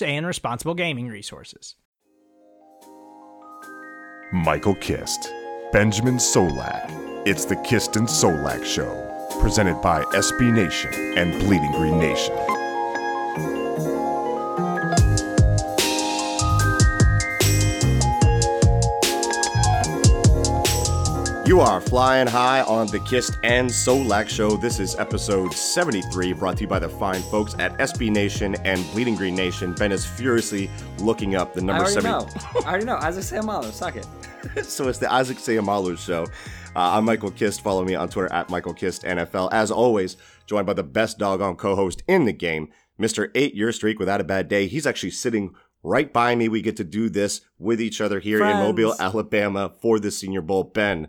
and responsible gaming resources. Michael Kist, Benjamin Solak. It's the Kist and Solak Show, presented by SB Nation and Bleeding Green Nation. You are flying high on the Kist and Solak show. This is episode 73, brought to you by the fine folks at SB Nation and Bleeding Green Nation. Ben is furiously looking up the number I already 70. know. I already know. Isaac Seumalo, suck it. so it's the Isaac Seumalo show. Uh, I'm Michael Kist. Follow me on Twitter at Michael Kist NFL. As always, joined by the best doggone co-host in the game, Mr. Eight Year Streak without a bad day. He's actually sitting right by me. We get to do this with each other here in Mobile, Alabama for the Senior Bowl. Ben,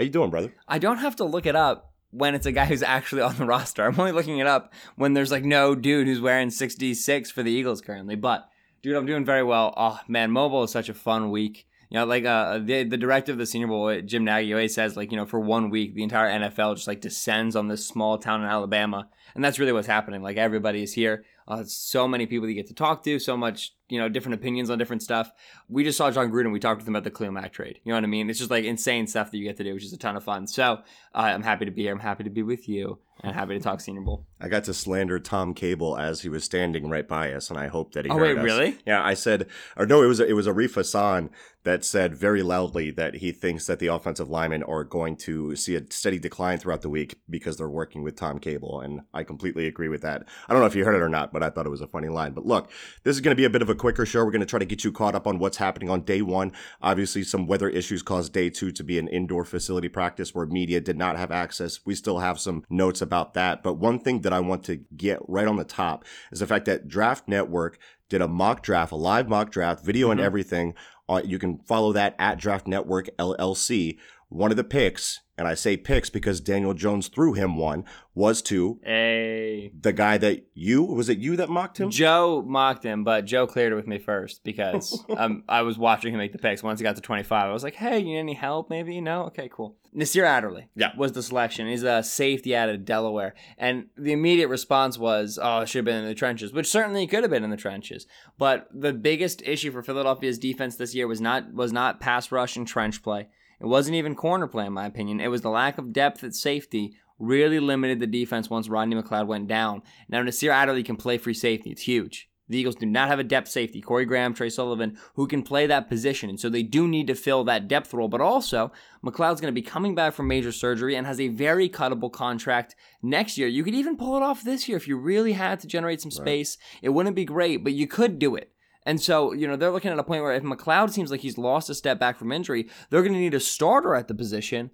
how you doing, brother? I don't have to look it up when it's a guy who's actually on the roster. I'm only looking it up when there's like no dude who's wearing 66 for the Eagles currently. But dude, I'm doing very well. Oh man, mobile is such a fun week. You know, like uh, the the director of the Senior Bowl, Jim Nagy, always says like you know for one week the entire NFL just like descends on this small town in Alabama, and that's really what's happening. Like everybody is here. Uh, so many people you get to talk to, so much you know different opinions on different stuff. We just saw Jon Gruden. We talked with him about the Khalil Mack trade. You know what I mean? It's just like insane stuff that you get to do, which is a ton of fun. So uh, I'm happy to be here. I'm happy to be with you, and happy to talk Senior Bowl. I got to slander Tom Cable as he was standing right by us, and I hope that he Oh, wait, us. really? Yeah, I said, or no, it was it was Arif Hassan that said very loudly that he thinks that the offensive linemen are going to see a steady decline throughout the week because they're working with Tom Cable, and I completely agree with that. I don't know if you heard it or not, but I thought it was a funny line. But look, this is going to be a bit of a quicker show. We're going to try to get you caught up on what's happening on day one. Obviously, some weather issues caused day two to be an indoor facility practice where media did not have access. We still have some notes about that. But one thing that I want to get right on the top is the fact that Draft Network did a mock draft, a live mock draft, video and everything. Uh, you can follow that at Draft Network LLC. One of the picks, and I say picks because Daniel Jones threw him one, was to Hey. the guy that you was it you that mocked him? Joe mocked him, but Joe cleared it with me first because um, I was watching him make the picks. Once he got to 25, I was like, hey, you need any help maybe? No? Okay, cool. Nasir Adderley Yeah. was the selection. He's a safety out of Delaware. And the immediate response was, oh, it should have been in the trenches, which certainly could have been in the trenches. But the biggest issue for Philadelphia's defense this year was not was not pass rush and trench play. It wasn't even corner play, in my opinion. It was the lack of depth at safety really limited the defense once Rodney McLeod went down. Now, Nasir Adderley can play free safety. It's huge. The Eagles do not have a depth safety, Corey Graham, Tre Sullivan, who can play that position. And so they do need to fill that depth role. But also, McLeod's going to be coming back from major surgery and has a very cuttable contract next year. You could even pull it off this year if you really had to generate some space. It wouldn't be great, but you could do it. And so, you know, they're looking at a point where if McLeod seems like he's lost a step back from injury, they're going to need a starter at the position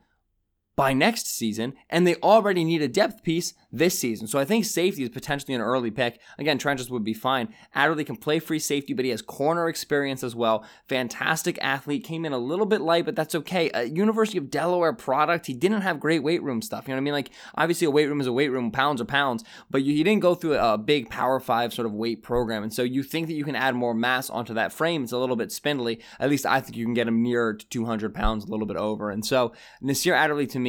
by next season, and they already need a depth piece this season. So I think safety is potentially an early pick. Again, trenches would be fine. Adderley can play free safety, but he has corner experience as well. Fantastic athlete. Came in a little bit light, but that's okay. A University of Delaware product. He didn't have great weight room stuff. You know what I mean? Like obviously a weight room is a weight room, pounds are pounds, but he didn't go through a big Power Five sort of weight program, and so you think that you can add more mass onto that frame. It's a little bit spindly. At least I think you can get him near to 200 pounds, a little bit over. And so Nasir Adderley to me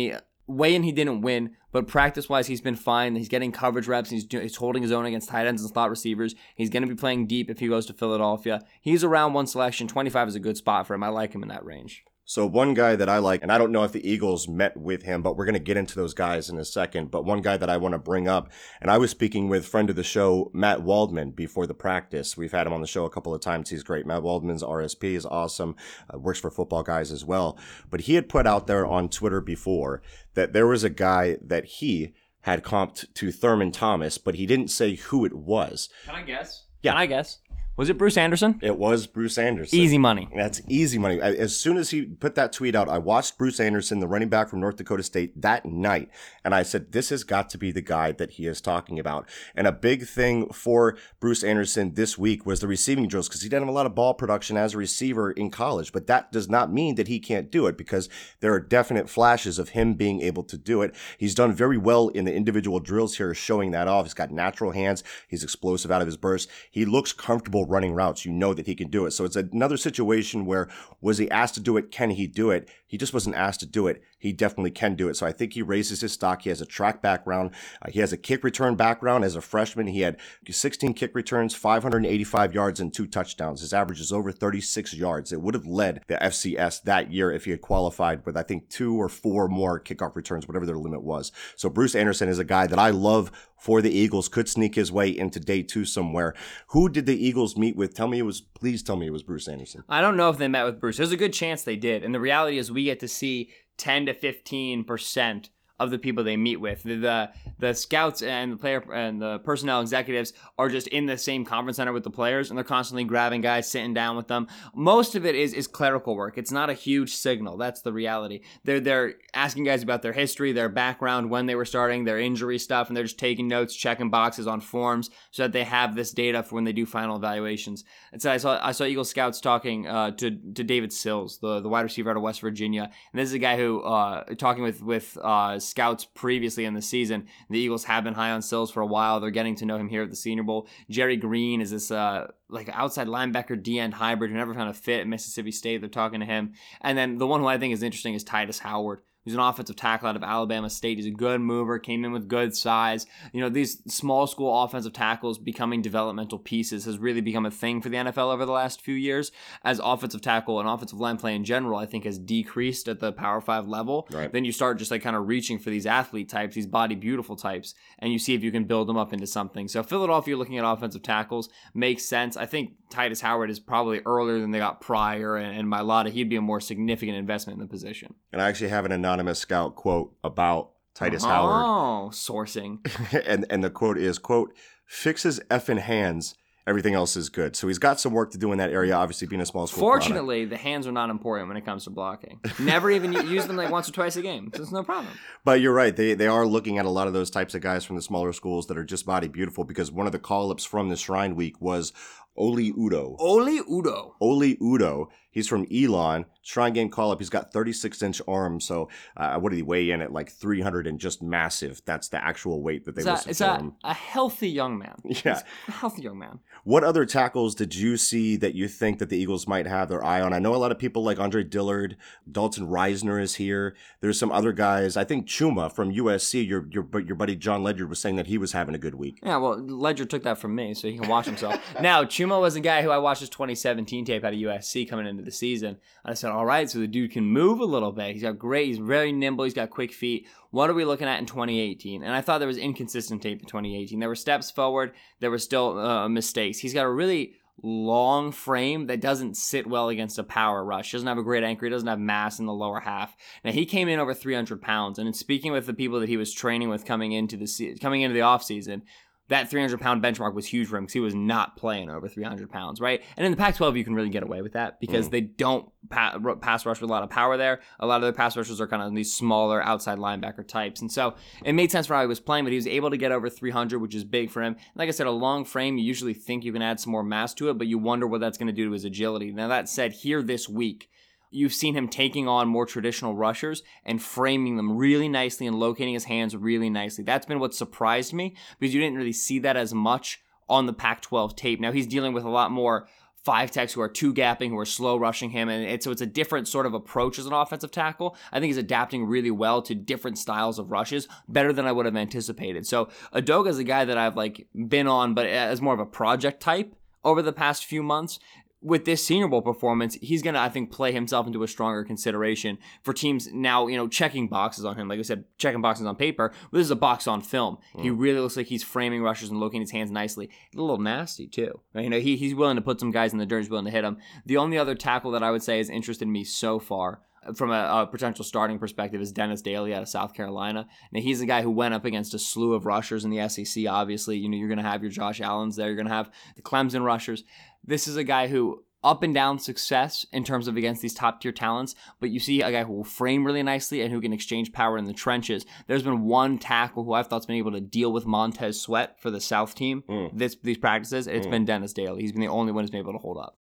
weigh in he didn't win, but practice wise he's been fine. He's getting coverage reps. He's do, he's holding his own against tight ends and slot receivers. He's going to be playing deep if he goes to Philadelphia. He's around one selection. 25 is a good spot for him. I like him in that range. So one guy that I like, and I don't know if the Eagles met with him, but we're going to get into those guys in a second. But one guy that I want to bring up, and I was speaking with friend of the show, Matt Waldman, before the practice. We've had him on the show a couple of times. He's great. Matt Waldman's RSP is awesome. Uh, works for football guys as well. But he had put out there on Twitter before that there was a guy that he had comped to Thurman Thomas, but he didn't say who it was. Can I guess? Yeah. Can I guess? Was it Bruce Anderson? It was Bruce Anderson. Easy money. That's easy money. As soon as he put that tweet out, I watched Bruce Anderson, the running back from North Dakota State, that night, and I said, "This has got to be the guy that he is talking about." And a big thing for Bruce Anderson this week was the receiving drills because he didn't have a lot of ball production as a receiver in college, but that does not mean that he can't do it because there are definite flashes of him being able to do it. He's done very well in the individual drills here, showing that off. He's got natural hands. He's explosive out of his burst. He looks comfortable running routes. You know that he can do it. So it's another situation where was he asked to do it? Can he do it? He just wasn't asked to do it. He definitely can do it. So I think he raises his stock. He has a track background. Uh, he has a kick return background. As a freshman, he had 16 kick returns, 585 yards, and two touchdowns. His average is over 36 yards. It would have led the FCS that year if he had qualified with, I think, two or four more kickoff returns, whatever their limit was. So Bruce Anderson is a guy that I love for the Eagles, could sneak his way into day two somewhere. Who did the Eagles meet with? Tell me it was, please tell me it was Bruce Anderson. I don't know if they met with Bruce. There's a good chance they did. And the reality is we get to see 10 to 15% of the people they meet with. The, the the scouts and the player and the personnel executives are just in the same conference center with the players and they're constantly grabbing guys, sitting down with them. Most of it is is clerical work. It's not a huge signal. That's the reality. They're they're asking guys about their history, their background, when they were starting, their injury stuff, and they're just taking notes, checking boxes on forms so that they have this data for when they do final evaluations. And so I saw I saw Eagle scouts talking uh, to to David Sills, the the wide receiver out of West Virginia, and this is a guy who uh, talking with with uh, scouts previously in the season. The Eagles have been high on Sills for a while. They're getting to know him here at the Senior Bowl. Gerri Green is this uh, like outside linebacker D end hybrid who never found a fit at Mississippi State. They're talking to him, and then the one who I think is interesting is Tytus Howard. Who's an offensive tackle out of Alabama State. He's a good mover, came in with good size. You know, these small school offensive tackles becoming developmental pieces has really become a thing for the NFL over the last few years. As offensive tackle and offensive line play in general, I think has decreased at the Power Five level. Right. Then you start just like kind of reaching for these athlete types, these body beautiful types, and you see if you can build them up into something. So Philadelphia looking at offensive tackles makes sense. I think Tytus Howard is probably earlier than they got Pryor and, and Mailata. He'd be a more significant investment in the position. And I actually have an anonymous scout quote about Tytus oh, Howard. Oh, sourcing. and and the quote is quote fixes effing hands everything else is good so he's got some work to do in that area obviously being a small school product. Fortunately, the hands are not important when it comes to blocking. Never even use them like once or twice a game. So it's no problem. but you're right they they are looking at a lot of those types of guys from the smaller schools that are just body beautiful because one of the call-ups from the shrine week was Oli Udoh. Oli Udoh. Oli Udoh. He's from Elon. Shrine game call up. He's got 36 inch arms. So, uh, what did he weigh in at? Like 300 and just massive. That's the actual weight that they It's, a, listed it's for a, him. a healthy young man. Yeah. A healthy young man. What other tackles did you see that you think that the Eagles might have their eye on? I know a lot of people like Andre Dillard, Dalton Risner is here. There's some other guys. I think Chuma from USC, your your your buddy Jon Ledyard was saying that he was having a good week. Yeah, well, Ledyard took that from me, so he can watch himself. now, Chuma was a guy who I watched his 2017 tape out of USC coming into the season. I said, all right, so the dude can move a little bit. He's got great, he's very nimble, he's got quick feet. What are we looking at in 2018? And I thought there was inconsistent tape in 2018. There were steps forward, there were still uh, mistakes. He's got a really long frame that doesn't sit well against a power rush. Doesn't have a great anchor. He doesn't have mass in the lower half. Now he came in over 300 pounds, and in speaking with the people that he was training with coming into the se- coming into the offseason, that 300 pound benchmark was huge for him because he was not playing over 300 pounds, right? And in the Pac 12, you can really get away with that because mm. they don't pa- pass rush with a lot of power there. A lot of their pass rushers are kind of these smaller outside linebacker types. And so it made sense for how he was playing, but he was able to get over 300, which is big for him. Like I said, a long frame, you usually think you can add some more mass to it, but you wonder what that's going to do to his agility. Now, that said, here this week, You've seen him taking on more traditional rushers and framing them really nicely and locating his hands really nicely. That's been what surprised me because you didn't really see that as much on the Pac 12 tape. Now he's dealing with a lot more five techs who are two gapping, who are slow rushing him, and it's, so it's a different sort of approach as an offensive tackle. I think he's adapting really well to different styles of rushes, better than I would have anticipated. So Edoga is a guy that I've like been on, but as more of a project type over the past few months with this Senior Bowl performance, he's going to, I think, play himself into a stronger consideration for teams now, you know, checking boxes on him. Like I said, checking boxes on paper, but this is a box on film. Mm. He really looks like he's framing rushers and looking his hands nicely. A little nasty, too. You know, he, he's willing to put some guys in the dirt, he's willing to hit them. The only other tackle that I would say has interested me so far from a, a, potential starting perspective is Dennis Daley out of South Carolina. Now he's a guy who went up against a slew of rushers in the SEC. Obviously, you know you're going to have your Josh Allen's there. You're going to have the Clemson rushers. This is a guy who up and down success in terms of against these top tier talents, but you see a guy who will frame really nicely and who can exchange power in the trenches. There's been one tackle who I've thought's been able to deal with Montez Sweat for the South team mm. this these practices. It's mm. been Dennis Daley. He's been the only one who's been able to hold up.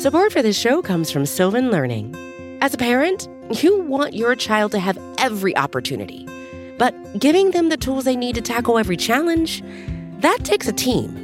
Support for this show comes from Sylvan Learning. As a parent, you want your child to have every opportunity, but giving them the tools they need to tackle every challenge, that takes a team.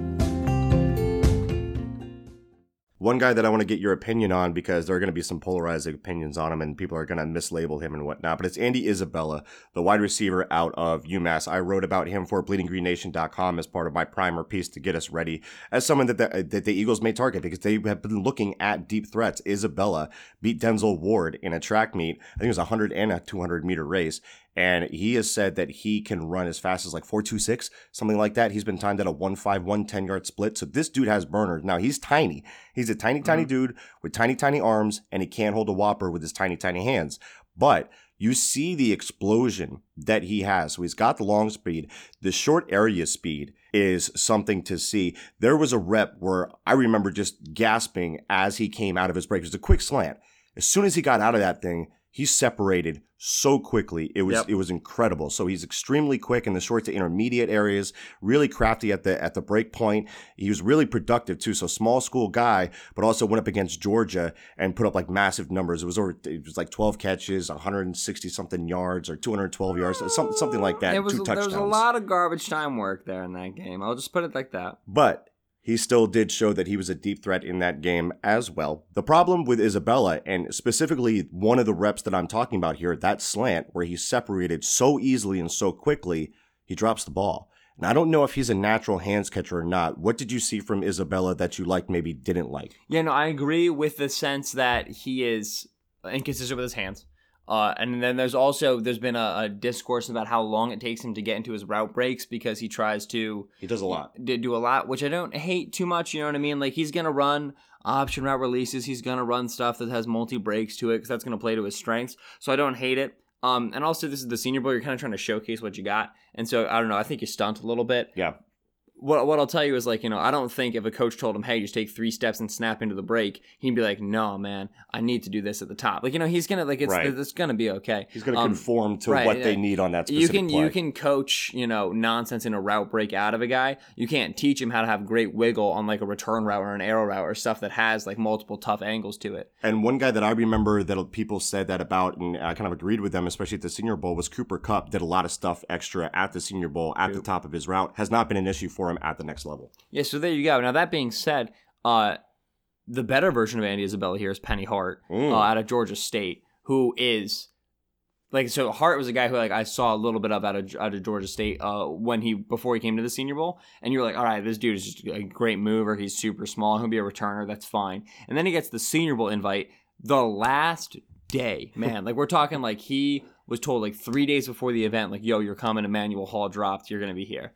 One guy that I want to get your opinion on because there are going to be some polarizing opinions on him and people are going to mislabel him and whatnot, but it's Andy Isabella, the wide receiver out of UMass. I wrote about him for bleedinggreennation.com as part of my primer piece to get us ready as someone that the, that the Eagles may target because they have been looking at deep threats. Isabella beat Denzel Ward in a track meet. I think it was a 100 and a 200 meter race and he has said that he can run as fast as like 426 something like that he's been timed at a 1-5 110 yard split so this dude has burners now he's tiny he's a tiny tiny mm-hmm. dude with tiny tiny arms and he can't hold a whopper with his tiny tiny hands but you see the explosion that he has. So he's got the long speed. The short area speed is something to see. There was a rep where I remember just gasping as he came out of his break. It was a quick slant. As soon as he got out of that thing, he separated so quickly. It was yep. it was incredible. So he's extremely quick in the short to intermediate areas, really crafty at the at the break point. He was really productive too. So small school guy, but also went up against Georgia and put up like massive numbers. It was over it was like 12 catches, 160 something yards or 212 yards, something something like that. It was, There was a lot of garbage time work there in that game. I'll just put it like that. But he still did show that he was a deep threat in that game as well. The problem with Isabella, and specifically one of the reps that I'm talking about here, that slant where he separated so easily and so quickly, he drops the ball. And I don't know if he's a natural hands catcher or not. What did you see from Isabella that you liked, maybe didn't like? Yeah, no, I agree with the sense that he is inconsistent with his hands. Uh, and then there's also there's been a, a, discourse about how long it takes him to get into his route breaks because he tries to he does a lot. do a lot which I don't hate too much you know what I mean? Like he's gonna run option route releases he's gonna run stuff that has multi breaks to it because that's gonna play to his strengths so I don't hate it. Um and also this is the senior bowl you're kind of trying to showcase what you got and so I don't know I think you stunt a little bit. Yeah what what I'll tell you is like, you know, I don't think if a coach told him, "Hey, just take three steps and snap into the break," he'd be like, "No, man, I need to do this at the top." Like, you know, he's gonna like it's right. it's gonna be okay. He's gonna um, conform to right, what they need on that. you can play. you can coach you know nonsense in a route break out of a guy. You can't teach him how to have great wiggle on like a return route or an arrow route or stuff that has like multiple tough angles to it. And one guy that I remember that people said that about, and I kind of agreed with them, especially at the Senior Bowl, was Cooper Kupp. Did a lot of stuff extra at the Senior Bowl at the top of his route. Has not been an issue for him at the next level. Yeah, so there you go. Now that being said, uh, the better version of Andy Isabella here is Penny Hart mm. uh, out of Georgia State, who is like so. Hart was a guy who like I saw a little bit of out of out of Georgia State uh, when he before he came to the Senior Bowl, and you're like, all right, this dude is just a great mover. He's super small. He'll be a returner. That's fine. And then he gets the Senior Bowl invite the last day, man. like we're talking like he was told like three days before the event, like, yo, you're coming. Emmanuel Hall dropped. You're gonna be here.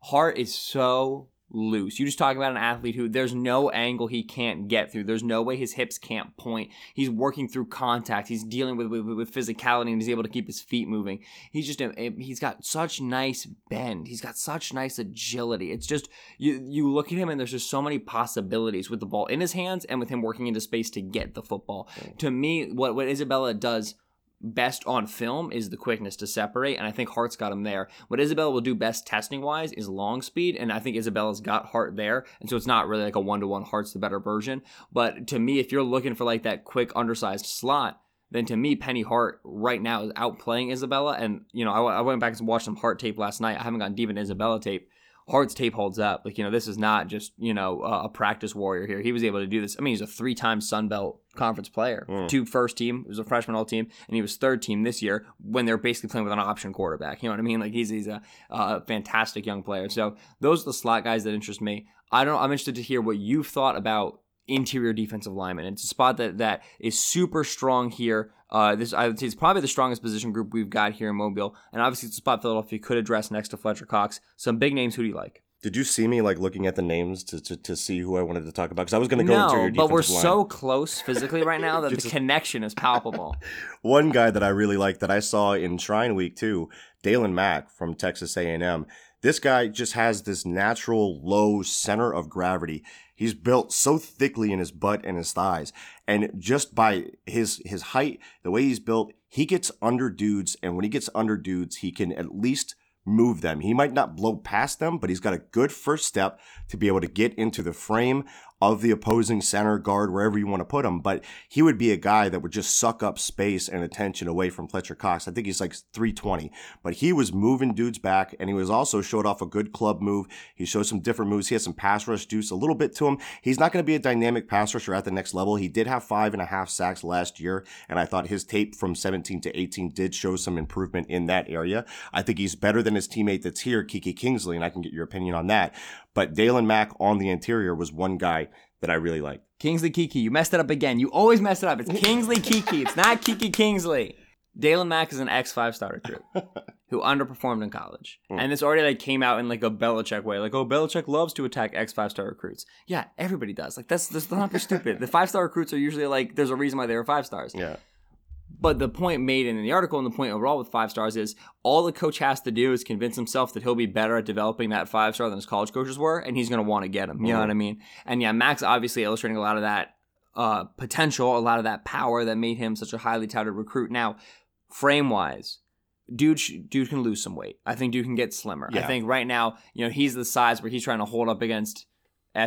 Hart is so loose. You just talk about an athlete who there's no angle he can't get through. There's no way his hips can't point. He's working through contact. He's dealing with with, with physicality and he's able to keep his feet moving. He's just he's got such nice bend. He's got such nice agility. It's just you you look at him and there's just so many possibilities with the ball in his hands and with him working into space to get the football. To me, what what Isabella does best on film is the quickness to separate, and I think Hart's got him there. What Isabella will do best testing wise is long speed, and I think Isabella's got Hart there, and so it's not really like a one to one. Hart's the better version, but to me, if you're looking for like that quick undersized slot. Then to me, Penny Hart right now is outplaying Isabella, and you know I, I went back and watched some Hart tape last night. I haven't gotten deep in Isabella tape, Hart's tape holds up. Like, you know, this is not just, you know, a practice warrior here. He was able to do this. I mean, he's a three time Sun Belt conference player. Mm. Two first team, he was a freshman all team, and he was third team this year when they're basically playing with an option quarterback. You know what I mean? Like, he's, he's a, a fantastic young player. So, those are the slot guys that interest me. I don't I'm interested to hear what you've thought about interior defensive lineman. It's a spot that that is super strong here. Uh, this I would say is probably the strongest position group we've got here in Mobile, and obviously it's a spot Philadelphia could address next to Fletcher Cox. Some big names. Who do you like? Did you see me like looking at the names to, to, to see who I wanted to talk about? Because I was going to go no, interior but we're line. so close physically right now that the connection is palpable. One guy that I really like that I saw in Shrine Week too, Daylon Mack from Texas A&M. This guy just has this natural low center of gravity. He's built so thickly in his butt and his thighs. And just by his his height, the way he's built, he gets under dudes. And when he gets under dudes, he can at least move them. He might not blow past them, but he's got a good first step to be able to get into the frame of the opposing center guard, wherever you want to put him. But he would be a guy that would just suck up space and attention away from Fletcher Cox. I think he's like 320, but he was moving dudes back and he was also showed off a good club move. He showed some different moves. He has some pass rush juice a little bit to him. He's not going to be a dynamic pass rusher at the next level. He did have five and a half sacks last year, and I thought his tape from 17 to 18 did show some improvement in that area. I think he's better than his teammate that's here, Keke Kingsley, and I can get your opinion on that. But Daylon Mack on the interior was one guy that I really liked. Kingsley Keke, you messed it up again. You always mess it up. It's Kingsley Keke. It's not Keke Kingsley. Daylon Mack is an ex five star recruit who underperformed in college. Mm. And this already like came out in like a Belichick way. Like, oh, Belichick loves to attack ex five star recruits. Yeah, everybody does. Like that's that's not stupid. The five star recruits are usually like there's a reason why they were five stars. Yeah. But the point made in the article and the point overall with five stars is all the coach has to do is convince himself that he'll be better at developing that five star than his college coaches were, and he's going to want to get him. You know what I mean? And yeah, Max obviously illustrating a lot of that uh, potential, a lot of that power that made him such a highly touted recruit. Now, frame wise, dude, dude can lose some weight. I think dude can get slimmer. Yeah. I think right now, you know, he's the size where he's trying to hold up against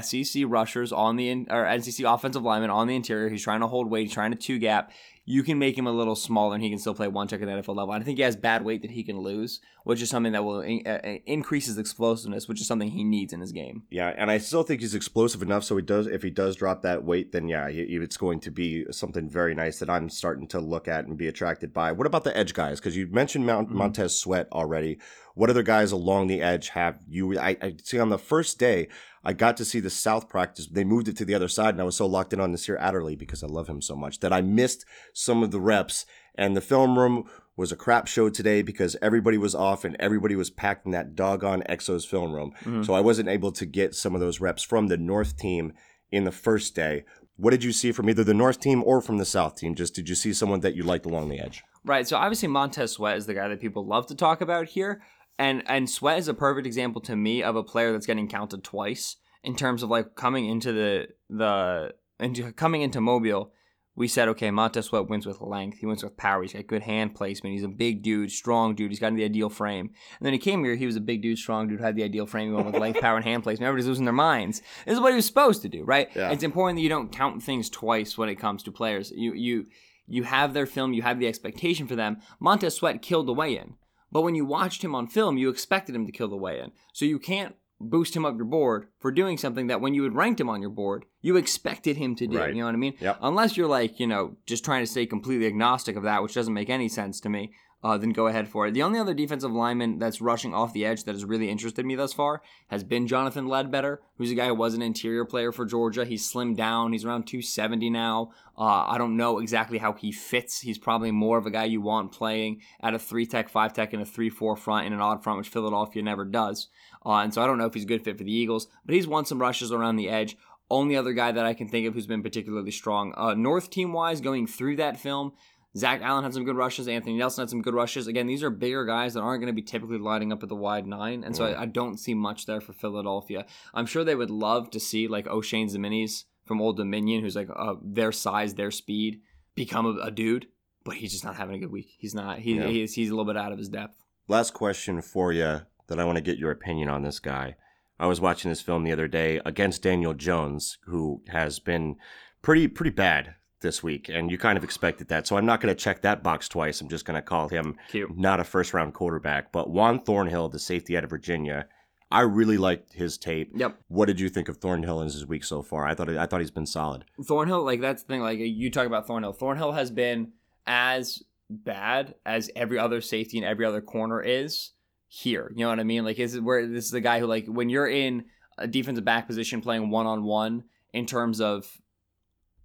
SEC rushers on the in, or SEC offensive lineman on the interior. He's trying to hold weight, he's trying to two gap you can make him a little smaller and he can still play one check at the NFL level. I think he has bad weight that he can lose, which is something that will in- uh, uh, increase his explosiveness, which is something he needs in his game. Yeah, and I still think he's explosive enough. So he does. If he does drop that weight, then yeah, he, it's going to be something very nice that I'm starting to look at and be attracted by. What about the edge guys? Because you mentioned Mount, mm-hmm. Montez Sweat already. What other guys along the edge have you? I, I see on the first day. I got to see the South practice. They moved it to the other side, and I was so locked in on Nasir Adderley because I love him so much that I missed some of the reps. And the film room was a crap show today because everybody was off and everybody was packed in that doggone Exos film room. Mm-hmm. So I wasn't able to get some of those reps from the North team in the first day. What did you see from either the North team or from the South team? Just did you see someone that you liked along the edge? Right. So obviously Montez Sweat is the guy that people love to talk about here. And and Sweat is a perfect example to me of a player that's getting counted twice in terms of like coming into the the into coming into Mobile. We said, okay, Montez Sweat wins with length. He wins with power. He's got good hand placement. He's a big dude, strong dude. He's got the ideal frame. And then he came here. He was a big dude, strong dude, had the ideal frame. He went with length, power, and hand placement. Everybody's losing their minds. This is what he was supposed to do, right? Yeah. It's important that you don't count things twice when it comes to players. You you you have their film. You have the expectation for them. Montez Sweat killed the weigh-in. But when you watched him on film, you expected him to kill the weigh in. So you can't boost him up your board for doing something that when you had ranked him on your board, you expected him to do. Right. You know what I mean? Yep. Unless you're like, you know, just trying to stay completely agnostic of that, which doesn't make any sense to me. Uh, then go ahead for it. The only other defensive lineman that's rushing off the edge that has really interested me thus far has been Jonathan Ledbetter, who's a guy who was an interior player for Georgia. He's slimmed down. He's around 270 now. Uh, I don't know exactly how he fits. He's probably more of a guy you want playing at a three tech, five tech, and a three four front in an odd front, which Philadelphia never does. Uh, and so I don't know if he's a good fit for the Eagles, but he's won some rushes around the edge. Only other guy that I can think of who's been particularly strong. Uh, North team wise, going through that film, Zach Allen had some good rushes. Anthony Nelson had some good rushes. Again, these are bigger guys that aren't going to be typically lining up at the wide nine, and so I, I, don't see much there for Philadelphia. I'm sure they would love to see like Oshane Ximines from Old Dominion, who's like uh, their size, their speed, become a, a, dude, but he's just not having a good week. He's not. He, yeah. he's he's a little bit out of his depth. Last question for you that I want to get your opinion on this guy. I was watching this film the other day against Daniel Jones, who has been pretty pretty bad this week, and you kind of expected that. So I'm not going to check that box twice. I'm just going to call him Cute. not a first round quarterback. But Juan Thornhill, the safety out of Virginia, I really liked his tape. Yep. What did you think of Thornhill in his week so far? I thought I thought he's been solid. Thornhill, like that's the thing. Like you talk about Thornhill. Thornhill has been as bad as every other safety and every other corner is here. You know what I mean? Like is where this is the guy who like when you're in a defensive back position playing one on one in terms of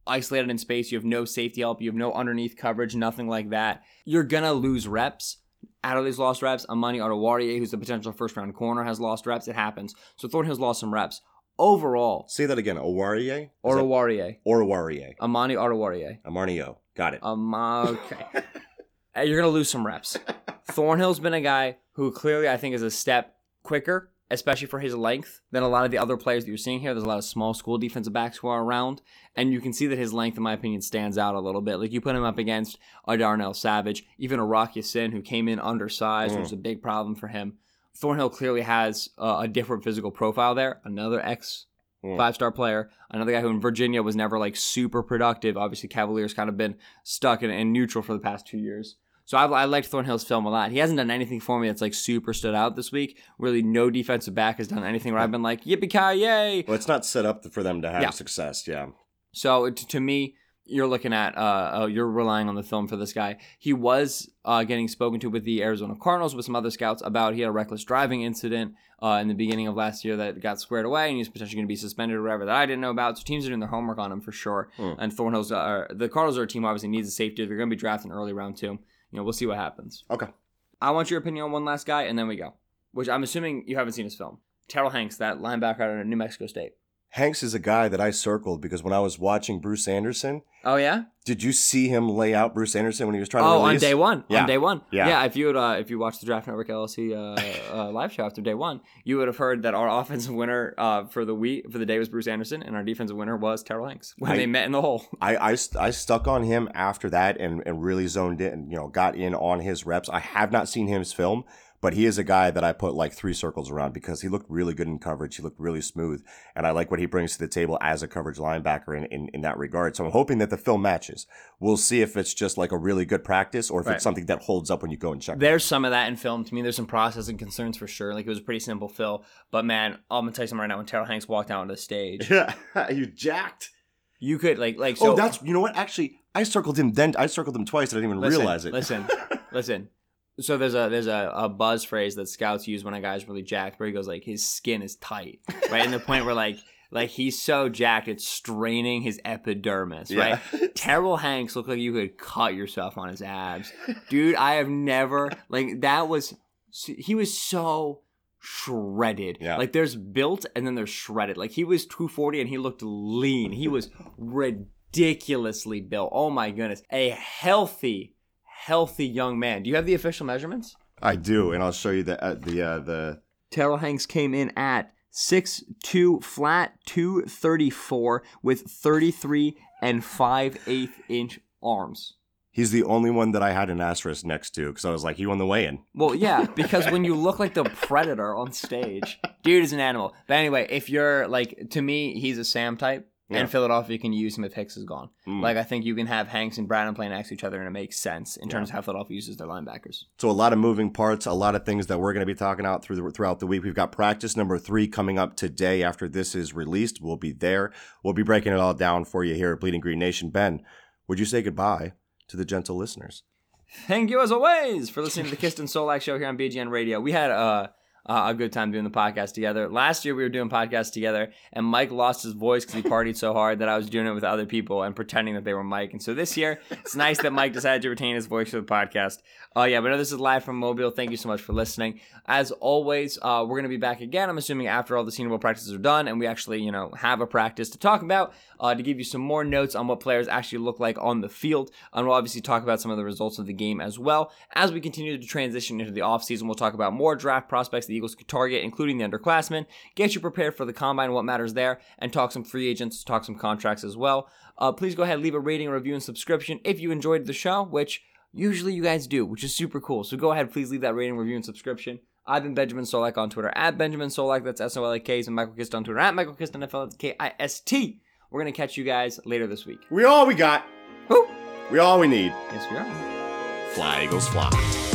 isolated in space, you have no safety help, you have no underneath coverage, nothing like that. You're gonna lose reps. Adderley's lost reps. Amani Oruwariye, who's a potential first round corner, has lost reps. It happens. So Thornhill's lost some reps. Overall, say that again. Oruwariye. Oruwariye. Oruwariye. Amani Oruwariye. Amarnio. Got it. Um. Okay. You're gonna lose some reps. Thornhill's been a guy who clearly I think is a step quicker especially for his length, than a lot of the other players that you're seeing here. There's a lot of small school defensive backs who are around, and you can see that his length, in my opinion, stands out a little bit. Like you put him up against a Darnell Savage, even a Rock Ya-Sin who came in undersized, mm. which was a big problem for him. Thornhill clearly has uh, a different physical profile there. Another ex mm. five star player, another guy who in Virginia was never like super productive. Obviously, Cavaliers kind of been stuck in, in neutral for the past two years. So I've, I liked Thornhill's film a lot. He hasn't done anything for me that's like super stood out this week. Really, no defensive back has done anything where I've been like, yippee ki yay. Well, it's not set up for them to have yeah. success. Yeah. So to, to me, you're looking at uh, uh, you're relying on the film for this guy. He was uh, getting spoken to with the Arizona Cardinals with some other scouts about he had a reckless driving incident uh, in the beginning of last year that got squared away, and he's potentially going to be suspended or whatever that I didn't know about. So teams are doing their homework on him for sure. Hmm. And Thornhill's uh, the Cardinals are a team obviously needs a safety. They're going to be drafting early round two you know, we'll see what happens. Okay. I want your opinion on one last guy, and then we go. Which I'm assuming you haven't seen his film. Terrell Hanks, that linebacker out of New Mexico State. Hanks is a guy that I circled because when I was watching Bruce Anderson. Oh yeah. Did you see him lay out Bruce Anderson when he was trying oh, to release? on day one. Yeah. On day one. Yeah. Yeah. If you would, uh, if you watched the Draft Network LLC uh, uh, live show after day one, you would have heard that our offensive winner uh, for the week for the day was Bruce Anderson, and our defensive winner was Terrell Hanks when I, they met in the hole. I, I I stuck on him after that and and really zoned in. You know, got in on his reps. I have not seen his film but he is a guy that I put like three circles around because he looked really good in coverage. He looked really smooth. And I like what he brings to the table as a coverage linebacker in, in, in that regard. So I'm hoping that the film matches. We'll see if it's just like a really good practice or if right. it's something that holds up when you go and check. There's some of that in film. To me, there's some processing concerns for sure. Like it was a pretty simple fill. But man, I'm going to tell you something right now. When Terrell Hanks walked out on the stage. Yeah. you jacked. You could like like oh, so. Oh, that's you know what? Actually, I circled him. Then I circled him twice. I didn't even listen, realize it. Listen, listen. So there's a there's a, a buzz phrase that scouts use when a guy's really jacked, where he goes like his skin is tight, right? and the point where like like he's so jacked it's straining his epidermis, right? Yeah. Terrell Hanks looked like you could cut yourself on his abs, dude. I have never like that was he was so shredded. Yeah. Like there's built and then there's shredded. Like he was 240 and he looked lean. He was ridiculously built. Oh my goodness, a healthy healthy young man. Do you have the official measurements? I do, and I'll show you the uh, the uh, the. Terrell Hanks came in at six two flat two thirty four with thirty three and five eighth inch arms. He's the only one that I had an asterisk next to because I was like, he won the weigh-in. Well, yeah, because when you look like the predator on stage, dude is an animal. But anyway, if you're like, to me, he's a Sam type. Yeah. And Philadelphia can use him if Hicks is gone. Mm. Like I think you can have Hanks and Braden playing next to each other, and it makes sense in terms of how Philadelphia uses their linebackers. So a lot of moving parts, a lot of things that we're going to be talking about through the, throughout the week. We've got practice number three coming up today. After this is released, we'll be there. We'll be breaking it all down for you here at Bleeding Green Nation. Ben, would you say goodbye to the gentle listeners? Thank you as always for listening to the Kist and Solak show here on BGN Radio. We had uh, uh, a good time doing the podcast together. Last year we were doing podcasts together, and Mike lost his voice because he partied so hard that I was doing it with other people and pretending that they were Mike. And so this year, it's nice that Mike decided to retain his voice for the podcast. Oh uh, yeah, but no, this is live from Mobile. Thank you so much for listening. As always, uh, we're gonna be back again. I'm assuming after all the senior bowl practices are done, and we actually, you know, have a practice to talk about uh, to give you some more notes on what players actually look like on the field. And we'll obviously talk about some of the results of the game as well. As we continue to transition into the offseason, we'll talk about more draft prospects the Eagles could target, including the underclassmen, get you prepared for the combine, what matters there, and talk some free agents, talk some contracts as well. Uh, please go ahead, leave a rating, review, and subscription if you enjoyed the show, which usually you guys do, which is super cool. So go ahead, please leave that rating, review, and subscription. I've been Benjamin Solak on Twitter at Benjamin Solak, that's S O L A K, and Michael Kist on Twitter at Michael Kist, NFL, that's K I S T. We're going to catch you guys later this week. We all we got. Woo! We all we need. Yes, we are. Fly Eagles fly.